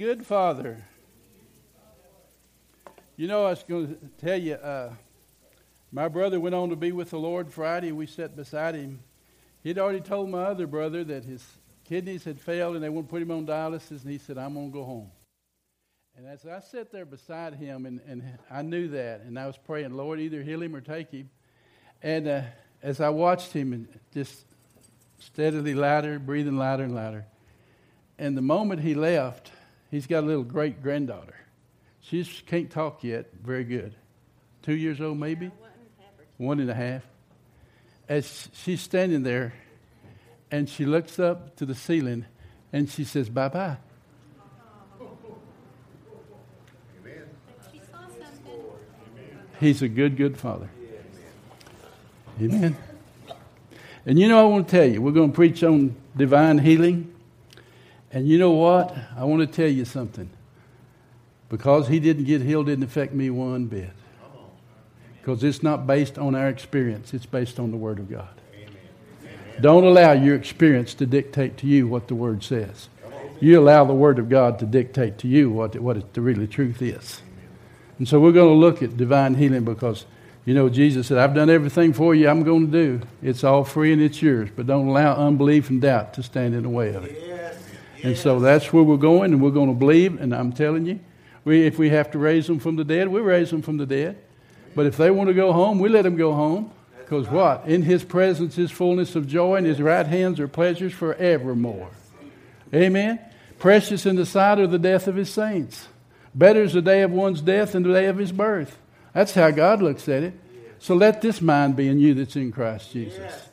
Good Father. You know, I was going to tell you, uh, my brother went on to be with the Lord Friday. We sat beside him. He'd already told my other brother that his kidneys had failed and they wouldn't put him on dialysis, and he said, I'm going to go home. And as I sat there beside him, and, and I knew that, and I was praying, Lord, either heal him or take him. And uh, as I watched him, and just steadily louder, breathing louder and louder, and the moment he left, He's got a little great granddaughter. She can't talk yet very good. Two years old, maybe? Yeah, one and a half. As she's standing there, and she looks up to the ceiling, and she says, Bye bye. He's a good, good father. Amen. And you know, I want to tell you, we're going to preach on divine healing. And you know what? I want to tell you something. Because he didn't get healed didn't affect me one bit. Because it's not based on our experience, it's based on the Word of God. Don't allow your experience to dictate to you what the Word says. You allow the Word of God to dictate to you what, what the really truth is. And so we're going to look at divine healing because, you know, Jesus said, I've done everything for you I'm going to do. It's all free and it's yours. But don't allow unbelief and doubt to stand in the way of it. And so that's where we're going, and we're going to believe. And I'm telling you, we, if we have to raise them from the dead, we raise them from the dead. But if they want to go home, we let them go home. Because what? In His presence is fullness of joy, and His right hands are pleasures forevermore. Amen. Precious in the sight are the death of His saints. Better is the day of one's death than the day of his birth. That's how God looks at it. So let this mind be in you that's in Christ Jesus.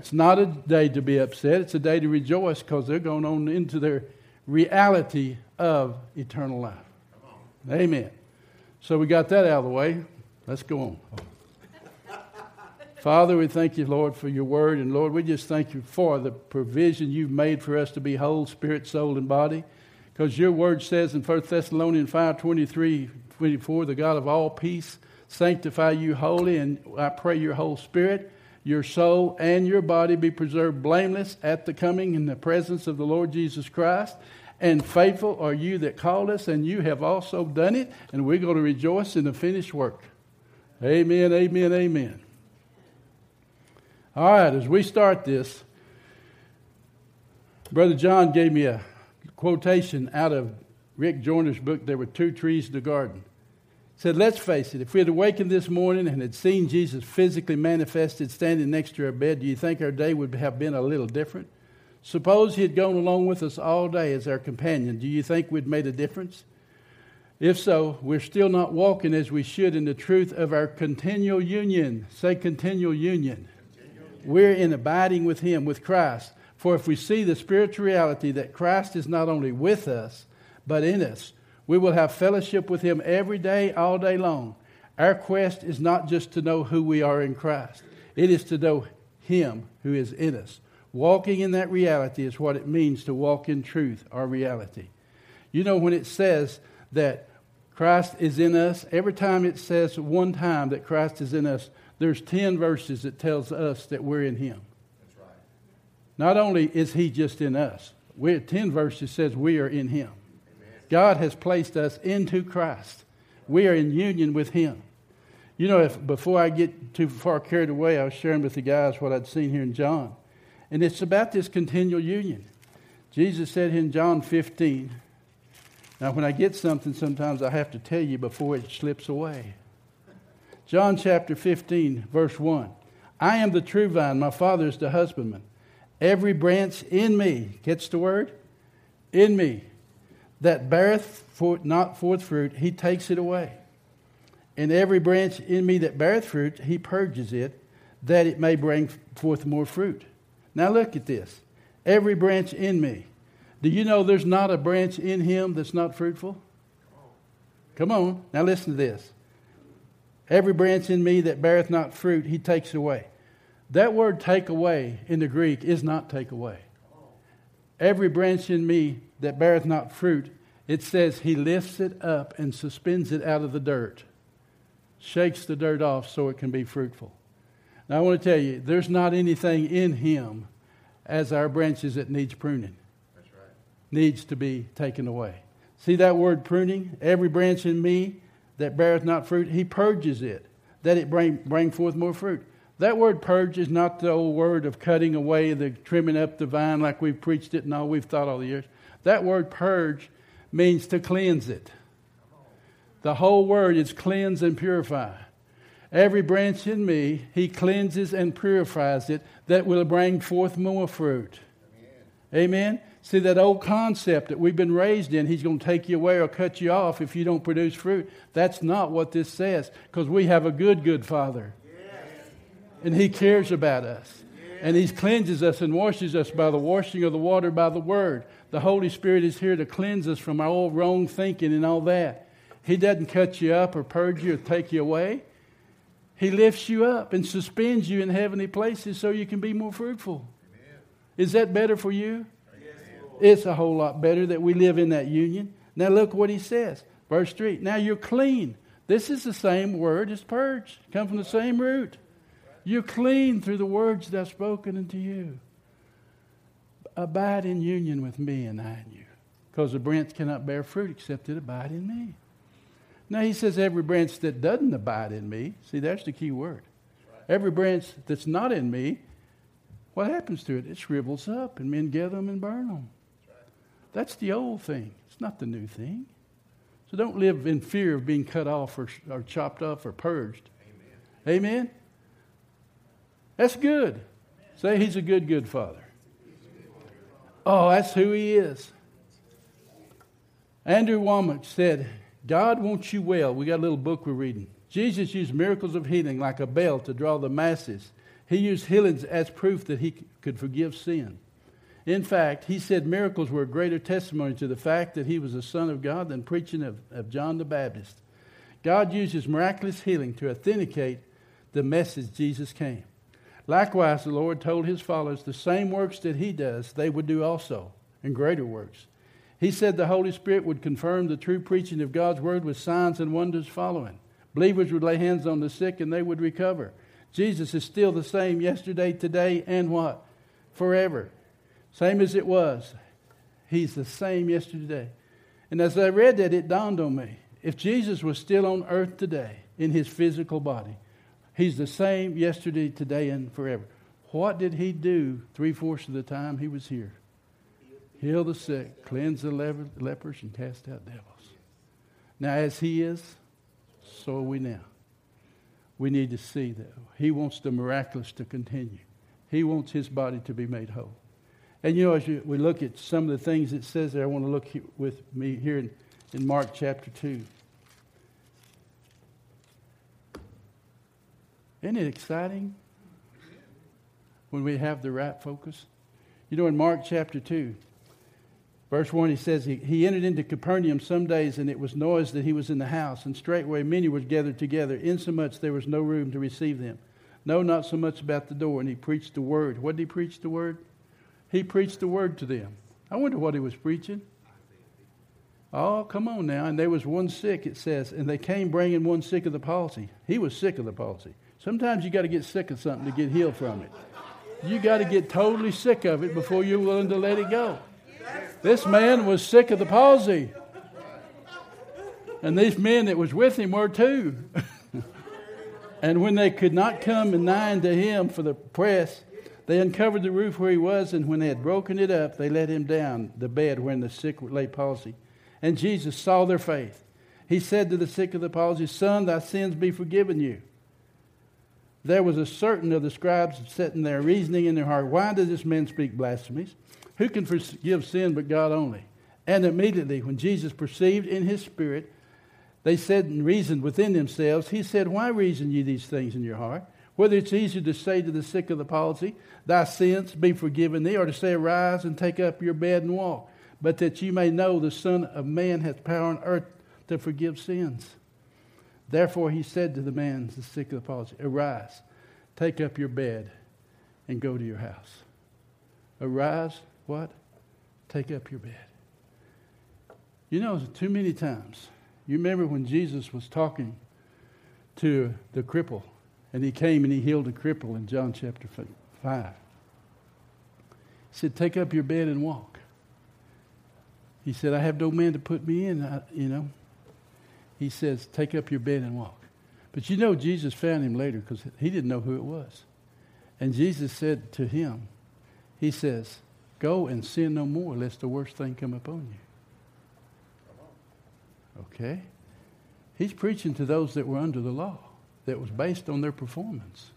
It's not a day to be upset, it's a day to rejoice because they're going on into their reality of eternal life. Amen. So we got that out of the way. Let's go on. Father, we thank you, Lord, for your word. And Lord, we just thank you for the provision you've made for us to be whole, spirit, soul, and body. Because your word says in 1 Thessalonians 5 23, 24, the God of all peace sanctify you wholly, and I pray your whole spirit your soul and your body be preserved blameless at the coming in the presence of the Lord Jesus Christ. And faithful are you that called us, and you have also done it, and we're going to rejoice in the finished work. Amen, amen, amen. All right, as we start this, Brother John gave me a quotation out of Rick Joyner's book, There Were Two Trees in the Garden said, Let's face it, if we had awakened this morning and had seen Jesus physically manifested standing next to our bed, do you think our day would have been a little different? Suppose he had gone along with us all day as our companion. Do you think we'd made a difference? If so, we're still not walking as we should in the truth of our continual union. Say continual union. We're in abiding with him, with Christ. For if we see the spiritual reality that Christ is not only with us, but in us, we will have fellowship with Him every day, all day long. Our quest is not just to know who we are in Christ, it is to know Him who is in us. Walking in that reality is what it means to walk in truth or reality. You know, when it says that Christ is in us, every time it says one time that Christ is in us, there's 10 verses that tells us that we're in Him. That's right. Not only is He just in us, we're, 10 verses says we are in Him. God has placed us into Christ. We are in union with Him. You know, if before I get too far carried away, I was sharing with the guys what I'd seen here in John. And it's about this continual union. Jesus said in John 15, now when I get something, sometimes I have to tell you before it slips away. John chapter 15, verse 1. I am the true vine, my Father is the husbandman. Every branch in me, gets the word? In me that beareth not forth fruit, he takes it away. And every branch in me that beareth fruit, he purges it, that it may bring forth more fruit. Now look at this. Every branch in me. Do you know there's not a branch in him that's not fruitful? Come on. Now listen to this. Every branch in me that beareth not fruit, he takes it away. That word take away in the Greek is not take away. Every branch in me that beareth not fruit, it says he lifts it up and suspends it out of the dirt, shakes the dirt off so it can be fruitful. Now, I want to tell you, there's not anything in him as our branches that needs pruning, right. needs to be taken away. See that word pruning? Every branch in me that beareth not fruit, he purges it, that it bring, bring forth more fruit. That word purge is not the old word of cutting away, the trimming up the vine like we've preached it and all we've thought all the years. That word purge means to cleanse it. The whole word is cleanse and purify. Every branch in me, he cleanses and purifies it that will bring forth more fruit. Amen. Amen. See, that old concept that we've been raised in, he's going to take you away or cut you off if you don't produce fruit. That's not what this says, because we have a good, good Father. Yes. And he cares about us. And he cleanses us and washes us by the washing of the water by the word. The Holy Spirit is here to cleanse us from our old wrong thinking and all that. He doesn't cut you up or purge you or take you away. He lifts you up and suspends you in heavenly places so you can be more fruitful. Amen. Is that better for you? Yes, it's a whole lot better that we live in that union. Now look what he says. Verse 3. Now you're clean. This is the same word as purge. Come from the same root. You're clean through the words that I've spoken unto you. Abide in union with me and I in you. Because the branch cannot bear fruit except it abide in me. Now he says, every branch that doesn't abide in me, see, that's the key word. Every branch that's not in me, what happens to it? It shrivels up, and men gather them and burn them. That's the old thing. It's not the new thing. So don't live in fear of being cut off or, or chopped off or purged. Amen. Amen? That's good. Say he's a good, good father. Oh, that's who he is. Andrew Wommack said, God wants you well. We got a little book we're reading. Jesus used miracles of healing like a bell to draw the masses. He used healings as proof that he could forgive sin. In fact, he said miracles were a greater testimony to the fact that he was the Son of God than preaching of, of John the Baptist. God uses miraculous healing to authenticate the message Jesus came. Likewise, the Lord told his followers the same works that he does, they would do also, and greater works. He said the Holy Spirit would confirm the true preaching of God's word with signs and wonders following. Believers would lay hands on the sick and they would recover. Jesus is still the same yesterday, today, and what? Forever. Same as it was. He's the same yesterday. And as I read that, it dawned on me. If Jesus was still on earth today in his physical body, he's the same yesterday, today, and forever. What did he do three fourths of the time he was here? heal the sick, cleanse the lepers, and cast out devils. Now, as He is, so are we now. We need to see that. He wants the miraculous to continue, He wants His body to be made whole. And you know, as we look at some of the things it says there, I want to look with me here in, in Mark chapter 2. Isn't it exciting when we have the right focus? You know, in Mark chapter 2, Verse 1, he says, he, he entered into Capernaum some days, and it was noised that he was in the house, and straightway many were gathered together, insomuch there was no room to receive them. No, not so much about the door. And he preached the word. What did he preach the word? He preached the word to them. I wonder what he was preaching. Oh, come on now. And there was one sick, it says, and they came bringing one sick of the palsy. He was sick of the palsy. Sometimes you got to get sick of something to get healed from it. You got to get totally sick of it before you're willing to let it go. This man was sick of the palsy. And these men that was with him were too. and when they could not come and nigh unto him for the press, they uncovered the roof where he was, and when they had broken it up, they let him down the bed wherein the sick lay palsy. And Jesus saw their faith. He said to the sick of the palsy, Son, thy sins be forgiven you. There was a certain of the scribes sitting there reasoning in their heart, Why does this man speak blasphemies? Who can forgive sin but God only? And immediately, when Jesus perceived in his spirit, they said and reasoned within themselves, He said, Why reason ye these things in your heart? Whether it's easier to say to the sick of the palsy, Thy sins be forgiven thee, or to say, Arise and take up your bed and walk, but that ye may know the Son of Man hath power on earth to forgive sins. Therefore he said to the man, the sick of the palsy, Arise, take up your bed, and go to your house. Arise, what? Take up your bed. You know, too many times. You remember when Jesus was talking to the cripple, and he came and he healed the cripple in John chapter 5. He said, Take up your bed and walk. He said, I have no man to put me in, I, you know. He says, Take up your bed and walk. But you know, Jesus found him later because he didn't know who it was. And Jesus said to him, He says, Go and sin no more, lest the worst thing come upon you. Okay? He's preaching to those that were under the law, that was based on their performance.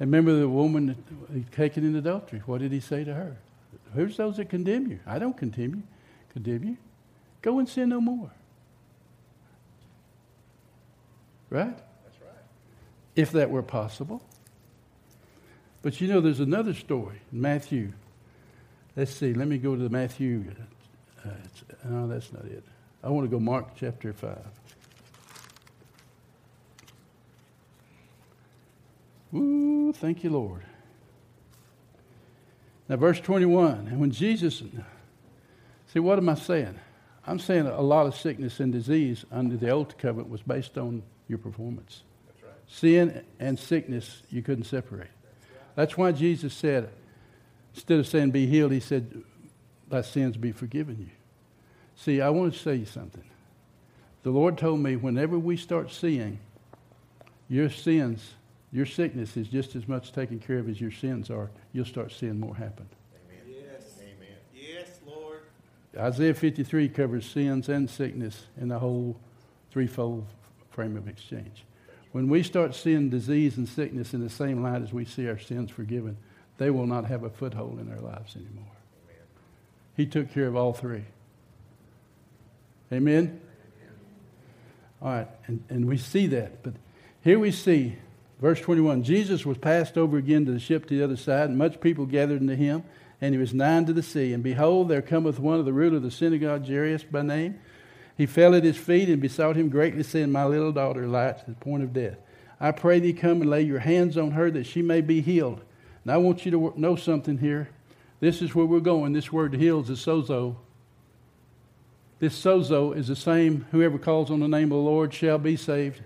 And remember the woman taken in adultery. What did he say to her? Who's those that condemn you? I don't condemn you. Condemn you. Go and sin no more. Right? That's right. If that were possible. But you know, there's another story in Matthew. Let's see. Let me go to Matthew. Uh, no, that's not it. I want to go Mark chapter 5. Ooh, thank you, Lord. Now, verse 21. And when Jesus, see, what am I saying? I'm saying a lot of sickness and disease under the old covenant was based on your performance. That's right. Sin and sickness, you couldn't separate. That's why Jesus said, instead of saying be healed, he said, thy sins be forgiven you. See, I want to say you something. The Lord told me whenever we start seeing your sins your sickness is just as much taken care of as your sins are. You'll start seeing more happen. Amen. Yes. Amen. Yes, Lord. Isaiah 53 covers sins and sickness in the whole threefold frame of exchange. When we start seeing disease and sickness in the same light as we see our sins forgiven, they will not have a foothold in our lives anymore. Amen. He took care of all three. Amen? All right, and, and we see that. But here we see Verse 21 Jesus was passed over again to the ship to the other side, and much people gathered unto him, and he was nigh unto the sea. And behold, there cometh one of the ruler of the synagogue, Jairus by name. He fell at his feet and besought him greatly, saying, My little daughter lies at the point of death. I pray thee come and lay your hands on her that she may be healed. And I want you to know something here. This is where we're going. This word heals is sozo. This sozo is the same, whoever calls on the name of the Lord shall be saved.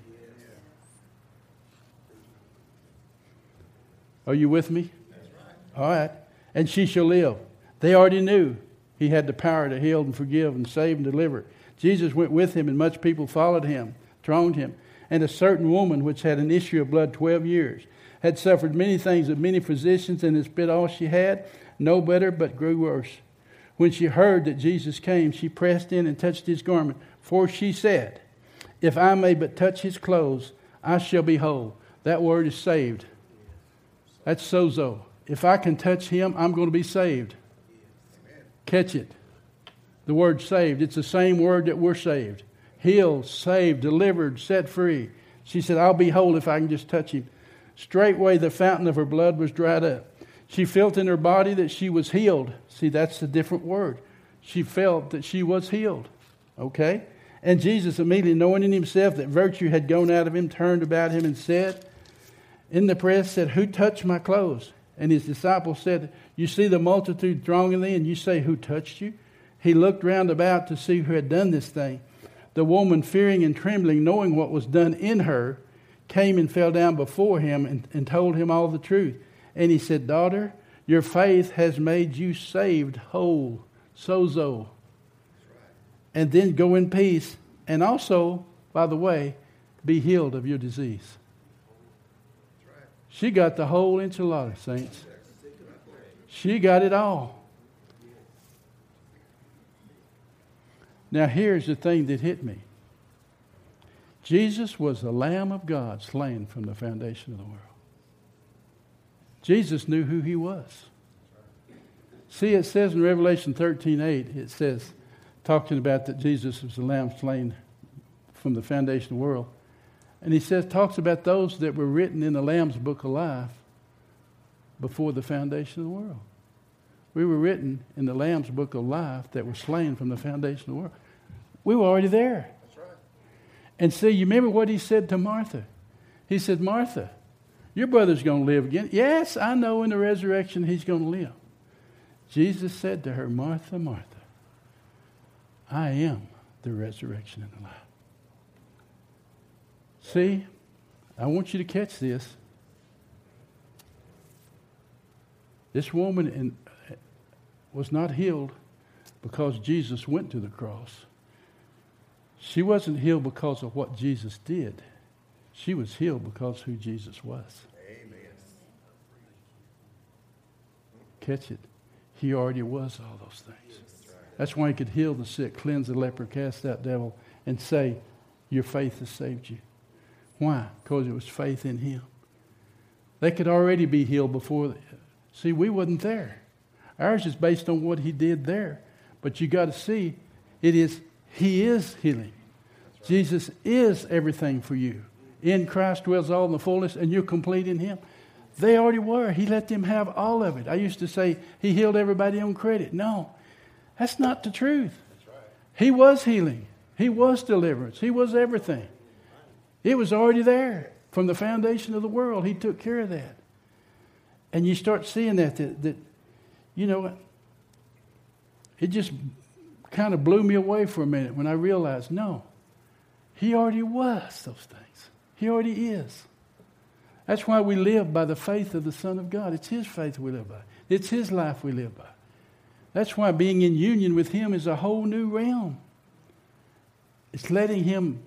Are you with me? Right. All right. And she shall live. They already knew he had the power to heal and forgive and save and deliver. Jesus went with him, and much people followed him, thronged him. And a certain woman, which had an issue of blood twelve years, had suffered many things of many physicians, and had spent all she had, no better, but grew worse. When she heard that Jesus came, she pressed in and touched his garment. For she said, If I may but touch his clothes, I shall be whole. That word is saved. That's sozo. If I can touch him, I'm going to be saved. Catch it. The word saved, it's the same word that we're saved. Healed, saved, delivered, set free. She said, I'll be whole if I can just touch him. Straightway the fountain of her blood was dried up. She felt in her body that she was healed. See, that's a different word. She felt that she was healed. Okay? And Jesus, immediately knowing in himself that virtue had gone out of him, turned about him and said, in the press said, Who touched my clothes? And his disciples said, You see the multitude thronging thee, and you say, Who touched you? He looked round about to see who had done this thing. The woman, fearing and trembling, knowing what was done in her, came and fell down before him and, and told him all the truth. And he said, Daughter, your faith has made you saved whole, sozo. And then go in peace. And also, by the way, be healed of your disease. She got the whole enchilada, saints. She got it all. Now, here's the thing that hit me Jesus was the Lamb of God slain from the foundation of the world. Jesus knew who he was. See, it says in Revelation 13 8, it says, talking about that Jesus was the Lamb slain from the foundation of the world. And he says, talks about those that were written in the Lamb's book of life before the foundation of the world. We were written in the Lamb's book of life that were slain from the foundation of the world. We were already there. Right. And see, you remember what he said to Martha? He said, Martha, your brother's going to live again. Yes, I know in the resurrection he's going to live. Jesus said to her, Martha, Martha, I am the resurrection and the life. See, I want you to catch this. This woman in, was not healed because Jesus went to the cross. She wasn't healed because of what Jesus did. She was healed because who Jesus was. Amen. Catch it. He already was all those things. That's why he could heal the sick, cleanse the leper, cast out devil, and say, Your faith has saved you. Why? Because it was faith in him. They could already be healed before. See, we wasn't there. Ours is based on what he did there. But you got to see, it is he is healing. Jesus is everything for you. In Christ dwells all in the fullness, and you're complete in him. They already were. He let them have all of it. I used to say he healed everybody on credit. No, that's not the truth. Right. He was healing, he was deliverance, he was everything. It was already there from the foundation of the world. He took care of that. And you start seeing that, that, that you know, it just kind of blew me away for a minute when I realized no, he already was those things. He already is. That's why we live by the faith of the Son of God. It's His faith we live by, it's His life we live by. That's why being in union with Him is a whole new realm. It's letting Him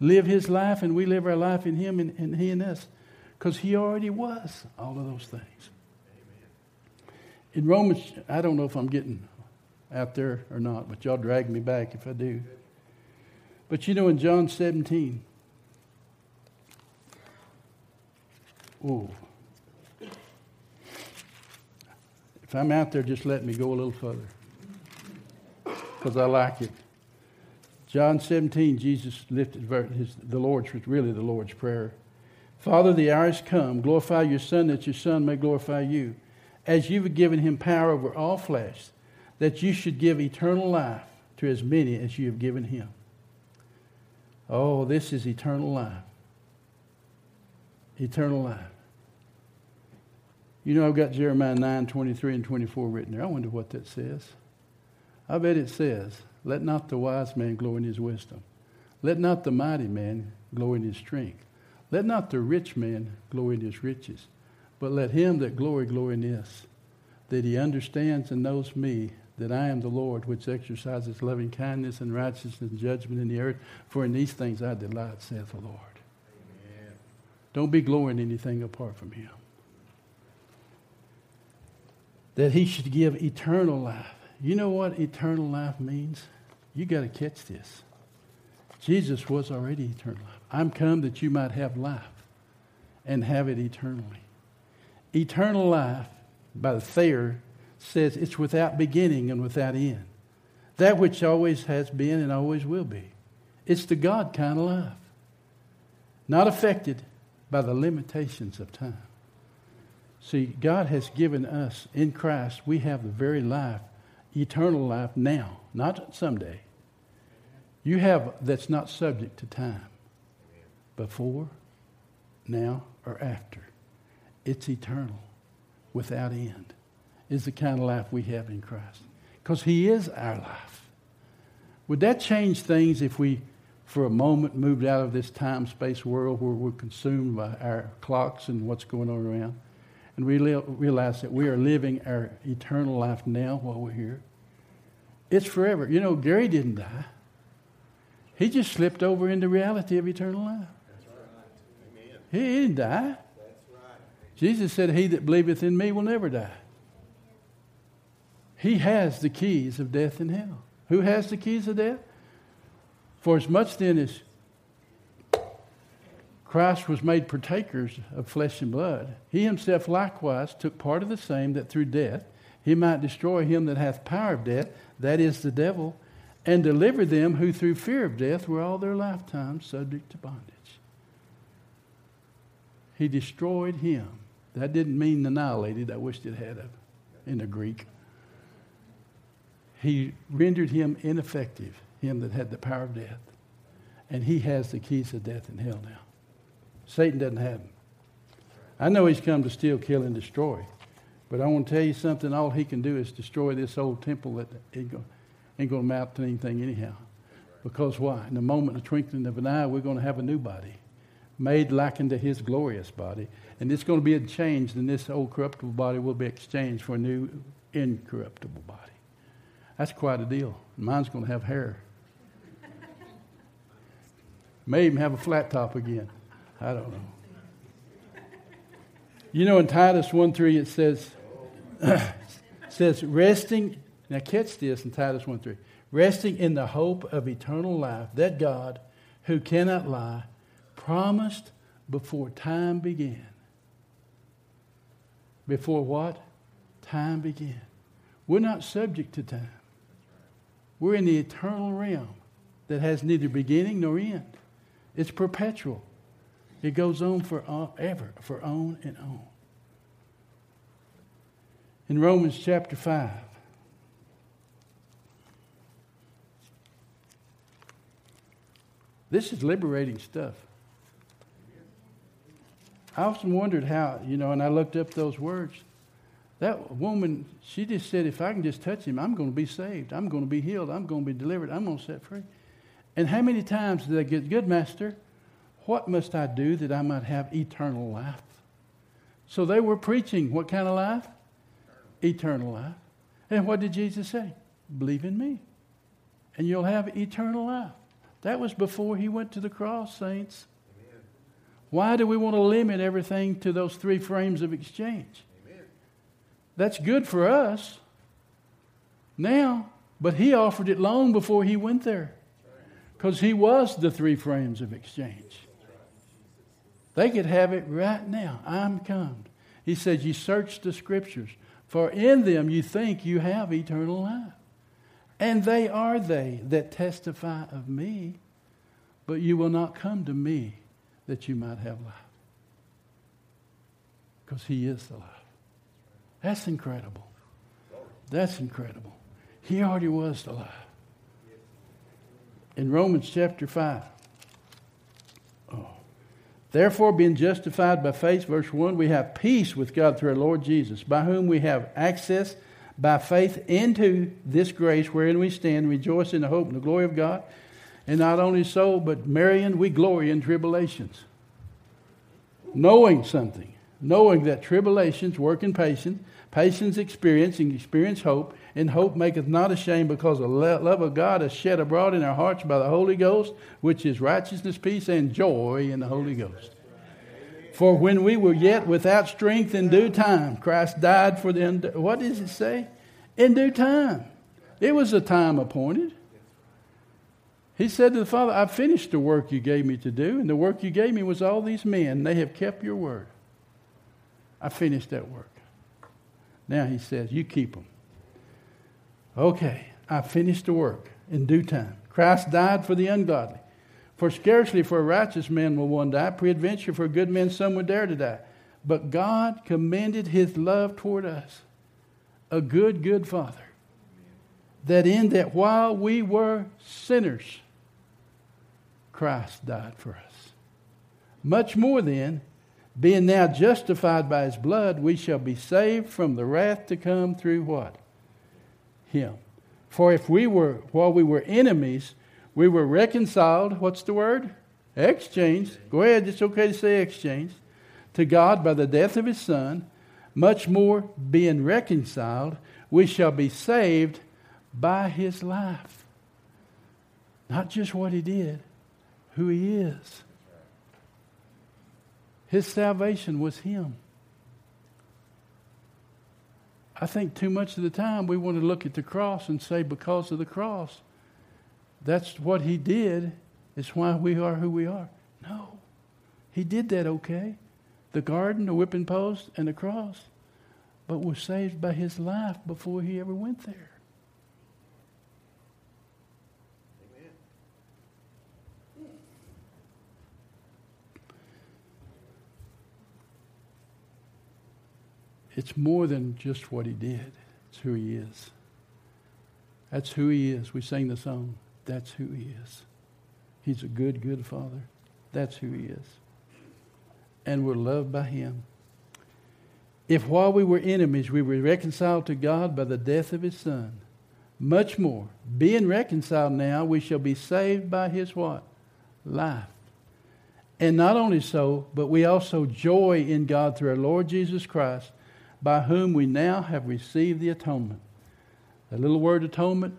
live His life and we live our life in Him and, and He in us. Because He already was all of those things. In Romans, I don't know if I'm getting out there or not, but y'all drag me back if I do. But you know, in John 17, oh, if I'm out there, just let me go a little further because I like it. John 17, Jesus lifted his, the Lord's, really the Lord's Prayer. Father, the hour has come. Glorify your Son, that your Son may glorify you. As you've given him power over all flesh, that you should give eternal life to as many as you have given him. Oh, this is eternal life. Eternal life. You know, I've got Jeremiah 9 23 and 24 written there. I wonder what that says. I bet it says, Let not the wise man glory in his wisdom. Let not the mighty man glory in his strength. Let not the rich man glory in his riches. But let him that glory glory in this, that he understands and knows me, that I am the Lord, which exercises loving kindness and righteousness and judgment in the earth. For in these things I delight, saith the Lord. Amen. Don't be glorying in anything apart from Him. That He should give eternal life. You know what eternal life means? You got to catch this. Jesus was already eternal life. I'm come that you might have life and have it eternally. Eternal life, by the Thayer, says it's without beginning and without end. That which always has been and always will be. It's the God kind of life, not affected by the limitations of time. See, God has given us in Christ, we have the very life, eternal life now, not someday. You have that's not subject to time. Before, now, or after. It's eternal, without end is the kind of life we have in Christ. Because He is our life. Would that change things if we, for a moment, moved out of this time space world where we're consumed by our clocks and what's going on around? And we realize that we are living our eternal life now while we're here. It's forever. You know, Gary didn't die. He just slipped over into reality of eternal life. Right. He didn't die. Right. Jesus said, He that believeth in me will never die. He has the keys of death and hell. Who has the keys of death? For as much then as Christ was made partakers of flesh and blood, he himself likewise took part of the same, that through death he might destroy him that hath power of death, that is the devil, and deliver them who through fear of death were all their lifetime subject to bondage. He destroyed him. That didn't mean annihilated. I wished it had in the Greek he rendered him ineffective, him that had the power of death. And he has the keys of death and hell now. Satan doesn't have them. I know he's come to steal, kill, and destroy. But I want to tell you something. All he can do is destroy this old temple that ain't going to amount to anything anyhow. Because why? In the moment of twinkling of an eye, we're going to have a new body, made like unto his glorious body. And it's going to be a change, and this old corruptible body will be exchanged for a new incorruptible body. That's quite a deal. Mine's going to have hair. May even have a flat top again. I don't know. You know, in Titus 1 3, it says, says, resting, now catch this in Titus 1 3, resting in the hope of eternal life, that God, who cannot lie, promised before time began. Before what? Time began. We're not subject to time. We're in the eternal realm that has neither beginning nor end. It's perpetual. It goes on forever, uh, for on and on. In Romans chapter 5, this is liberating stuff. I often wondered how, you know, and I looked up those words. That woman, she just said, if I can just touch him, I'm going to be saved. I'm going to be healed. I'm going to be delivered. I'm going to set free. And how many times did I get, good master, what must I do that I might have eternal life? So they were preaching what kind of life? Eternal life. And what did Jesus say? Believe in me, and you'll have eternal life. That was before he went to the cross, saints. Amen. Why do we want to limit everything to those three frames of exchange? That's good for us now, but he offered it long before he went there because he was the three frames of exchange. They could have it right now. I'm come. He says, You search the scriptures, for in them you think you have eternal life. And they are they that testify of me, but you will not come to me that you might have life. Because he is the life. That's incredible. That's incredible. He already was alive. in Romans chapter 5. Oh. Therefore, being justified by faith, verse 1, we have peace with God through our Lord Jesus, by whom we have access by faith into this grace wherein we stand, rejoice in the hope and the glory of God. And not only so, but Marion, we glory in tribulations. Knowing something, knowing that tribulations work in patience, patience experience, and experience hope, and hope maketh not ashamed because the love of God is shed abroad in our hearts by the Holy Ghost, which is righteousness, peace, and joy in the Holy Ghost. For when we were yet without strength in due time, Christ died for the. What does it say? In due time. It was a time appointed. He said to the Father, I've finished the work you gave me to do, and the work you gave me was all these men. They have kept your word. I finished that work. Now he says, You keep them. Okay, I finished the work in due time. Christ died for the ungodly. For scarcely for a righteous man will one die, peradventure for a good man some would dare to die. But God commended his love toward us, a good, good Father, that in that while we were sinners, Christ died for us. Much more then, being now justified by his blood, we shall be saved from the wrath to come through what? him. For if we were, while we were enemies, we were reconciled, what's the word? Exchanged. Go ahead, it's okay to say exchanged. To God by the death of his Son, much more being reconciled, we shall be saved by his life. Not just what he did, who he is. His salvation was him. I think too much of the time we want to look at the cross and say, because of the cross, that's what he did, it's why we are who we are. No. He did that okay. The garden, the whipping post, and the cross. But was saved by his life before he ever went there. It's more than just what he did, it's who he is. That's who he is. We sang the song. That's who he is. He's a good, good father. That's who he is. And we're loved by him. If while we were enemies, we were reconciled to God by the death of his son, much more, being reconciled now, we shall be saved by his what? Life. And not only so, but we also joy in God through our Lord Jesus Christ by whom we now have received the atonement. The little word atonement,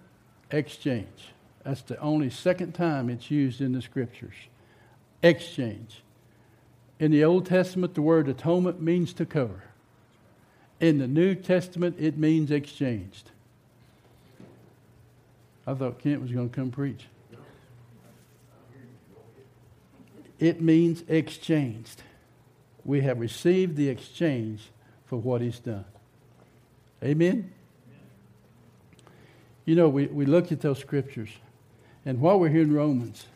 exchange. That's the only second time it's used in the scriptures. Exchange. In the Old Testament, the word atonement means to cover. In the New Testament, it means exchanged. I thought Kent was going to come preach. It means exchanged. We have received the exchange for what he's done. Amen? You know, we, we look at those scriptures, and while we're here in Romans,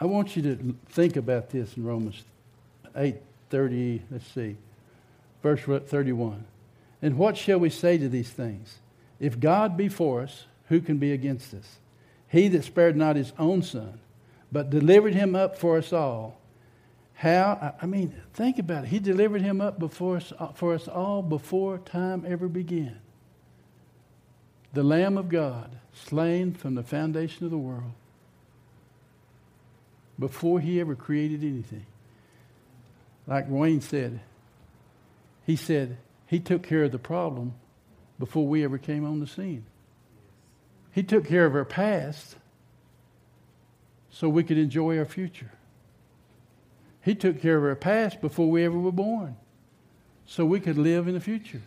I want you to think about this in Romans 8 30, let's see, verse 31. And what shall we say to these things? If God be for us, who can be against us? He that spared not his own son, but delivered him up for us all. How? I mean, think about it. He delivered him up before us, uh, for us all before time ever began. The Lamb of God, slain from the foundation of the world, before he ever created anything. Like Wayne said, he said he took care of the problem before we ever came on the scene. He took care of our past so we could enjoy our future. He took care of our past before we ever were born so we could live in the future.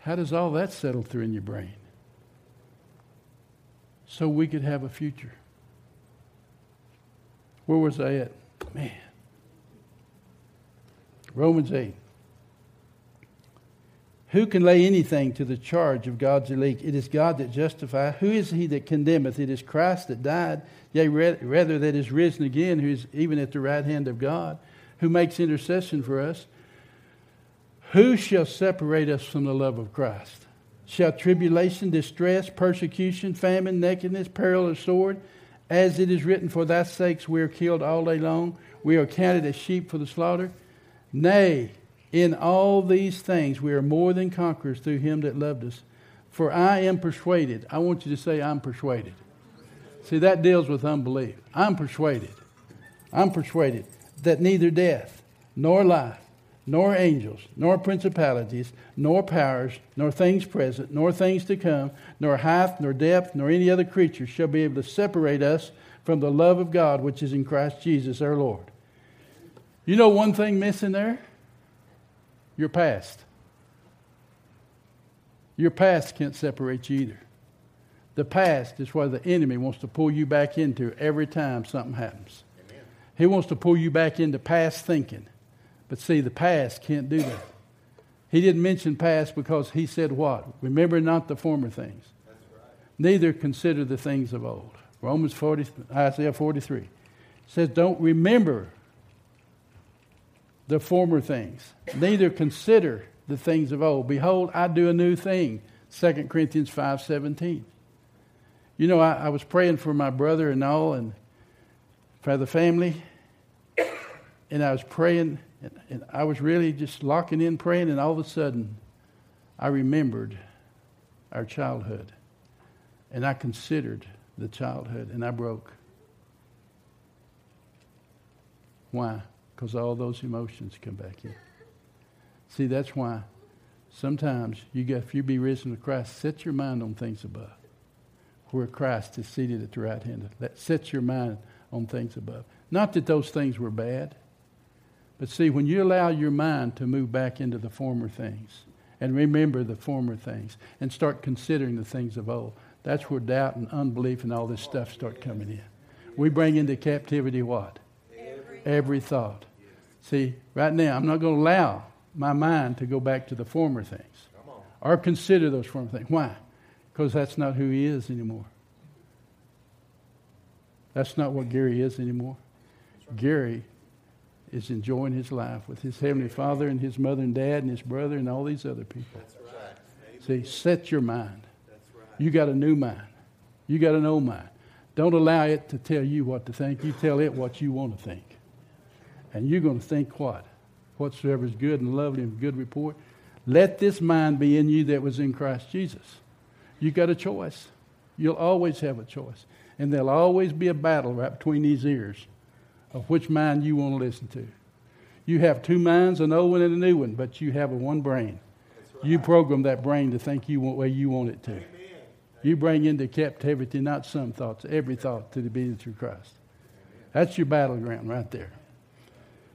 How does all that settle through in your brain? So we could have a future. Where was I at? Man. Romans 8. Who can lay anything to the charge of God's elect? It is God that justifies. Who is he that condemneth? It is Christ that died, yea, rather that is risen again, who is even at the right hand of God, who makes intercession for us. Who shall separate us from the love of Christ? Shall tribulation, distress, persecution, famine, nakedness, peril, or sword? As it is written, For thy sakes we are killed all day long. We are counted as sheep for the slaughter. Nay, in all these things, we are more than conquerors through him that loved us. For I am persuaded. I want you to say, I'm persuaded. See, that deals with unbelief. I'm persuaded. I'm persuaded that neither death, nor life, nor angels, nor principalities, nor powers, nor things present, nor things to come, nor height, nor depth, nor any other creature shall be able to separate us from the love of God which is in Christ Jesus our Lord. You know one thing missing there? Your past. Your past can't separate you either. The past is where the enemy wants to pull you back into every time something happens. Amen. He wants to pull you back into past thinking. But see, the past can't do that. He didn't mention past because he said what? Remember not the former things. Right. Neither consider the things of old. Romans 40, Isaiah 43 says, Don't remember the former things, neither consider the things of old. Behold, I do a new thing. 2 Corinthians 5.17. You know, I, I was praying for my brother and all and for the family. And I was praying, and, and I was really just locking in praying, and all of a sudden, I remembered our childhood. And I considered the childhood, and I broke. Why? Because all those emotions come back in. See, that's why sometimes you got, if you be risen with Christ, set your mind on things above, where Christ is seated at the right hand. That sets your mind on things above. Not that those things were bad, but see, when you allow your mind to move back into the former things and remember the former things and start considering the things of old, that's where doubt and unbelief and all this stuff start coming in. We bring into captivity what? Every, Every thought. See, right now, I'm not going to allow my mind to go back to the former things or consider those former things. Why? Because that's not who he is anymore. That's not what Gary is anymore. Gary is enjoying his life with his heavenly father and his mother and dad and his brother and all these other people. That's Right. See, set your mind. Right. You got a new mind. You got an old mind. Don't allow it to tell you what to think. You tell it what you want to think. And you're going to think what? Whatsoever is good and lovely and good report. Let this mind be in you that was in Christ Jesus. You've got a choice. You'll always have a choice. And there'll always be a battle right between these ears of which mind you want to listen to. You have two minds, an old one and a new one, but you have a one brain. You program that brain to think you want way you want it to. You bring into captivity not some thoughts, every thought to the obedience of Christ. That's your battleground right there.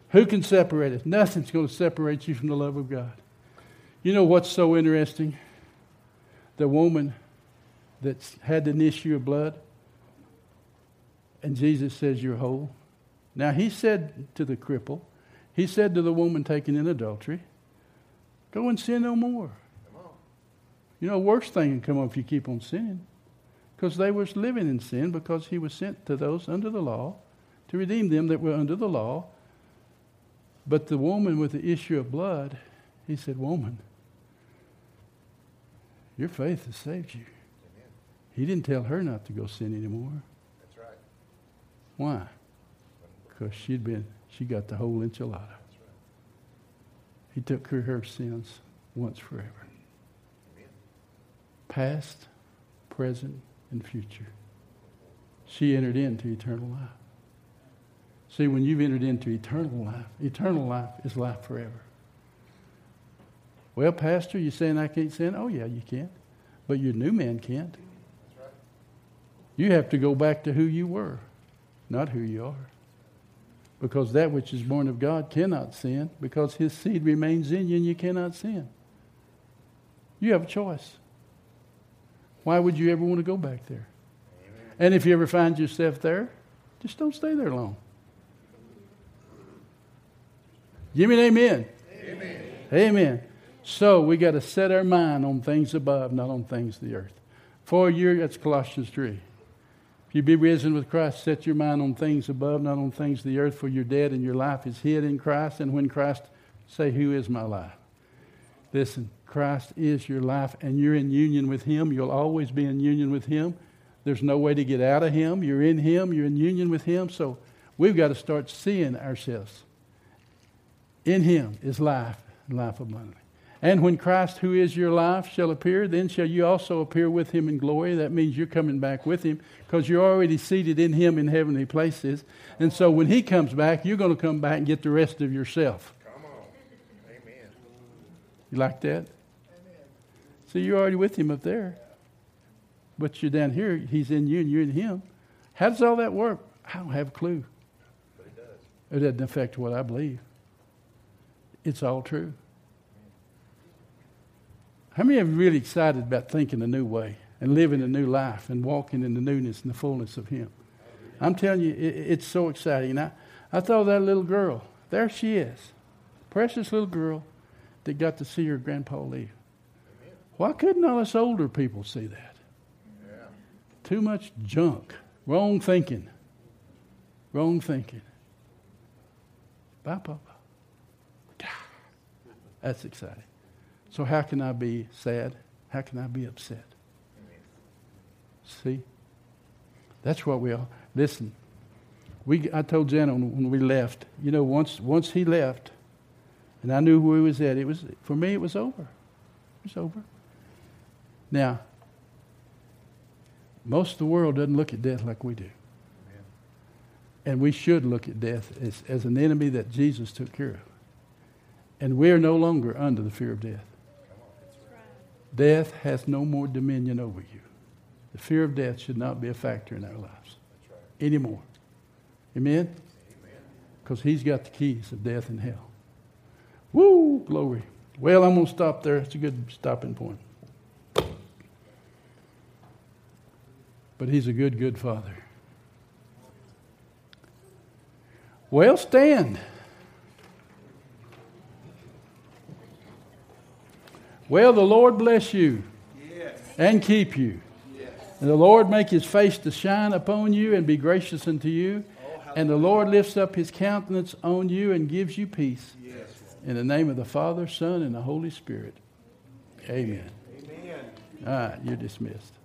Who can separate us? Nothing's going to separate you from the love of God. You know what's so interesting? The woman that's had an issue of blood, and Jesus says, You're whole. Now, he said to the cripple, he said to the woman taken in adultery, Go and sin no more. You know, worst thing can come up if you keep on sinning. Because they was living in sin because he was sent to those under the law to redeem them that were under the law. But the woman with the issue of blood, he said, Woman, your faith has saved you. Amen. He didn't tell her not to go sin anymore. That's right. Why? Because she'd been, she got the whole enchilada. Right. He took her her sins once forever. Amen. Past, present, and future. She entered into eternal life. See, when you've entered into eternal life, eternal life is life forever. Well, Pastor, you saying I can't sin? Oh, yeah, you can. But your new man can't. You have to go back to who you were, not who you are. Because that which is born of God cannot sin, because his seed remains in you and you cannot sin. You have a choice. Why would you ever want to go back there? Amen. And if you ever find yourself there, just don't stay there long. Give me an amen. Amen. Amen. So we got to set our mind on things above, not on things of the earth. For you, that's Colossians 3. If you be risen with Christ, set your mind on things above, not on things of the earth, for you're dead and your life is hid in Christ. And when Christ, say, Who is my life? Listen, Christ is your life, and you're in union with Him. You'll always be in union with Him. There's no way to get out of Him. You're in Him, you're in union with Him. So we've got to start seeing ourselves. In Him is life, and life abundantly. And when Christ, who is your life, shall appear, then shall you also appear with him in glory. That means you're coming back with him because you're already seated in him in heavenly places. And so when he comes back, you're going to come back and get the rest of yourself. Come on. Amen. You like that? Amen. So you're already with him up there. But you're down here, he's in you and you're in him. How does all that work? I don't have a clue. But it does. It doesn't affect what I believe. It's all true. How many of you really excited about thinking a new way and living a new life and walking in the newness and the fullness of Him? I'm telling you, it, it's so exciting. I, I thought that little girl, there she is, precious little girl that got to see her grandpa leave. Why couldn't all us older people see that? Yeah. Too much junk, wrong thinking, wrong thinking. Bye, Papa. That's exciting. So, how can I be sad? How can I be upset? See? That's what we all. Listen, we, I told Jen when we left, you know, once, once he left, and I knew where he was at, it was, for me, it was over. It was over. Now, most of the world doesn't look at death like we do. Amen. And we should look at death as, as an enemy that Jesus took care of. And we are no longer under the fear of death. Death has no more dominion over you. The fear of death should not be a factor in our lives anymore. Amen? Because he's got the keys of death and hell. Woo, glory. Well, I'm going to stop there. It's a good stopping point. But he's a good, good father. Well, stand. Well, the Lord bless you yes. and keep you. Yes. And the Lord make his face to shine upon you and be gracious unto you. Oh, and the Lord lifts up his countenance on you and gives you peace. Yes. In the name of the Father, Son, and the Holy Spirit. Amen. Amen. All right, you're dismissed.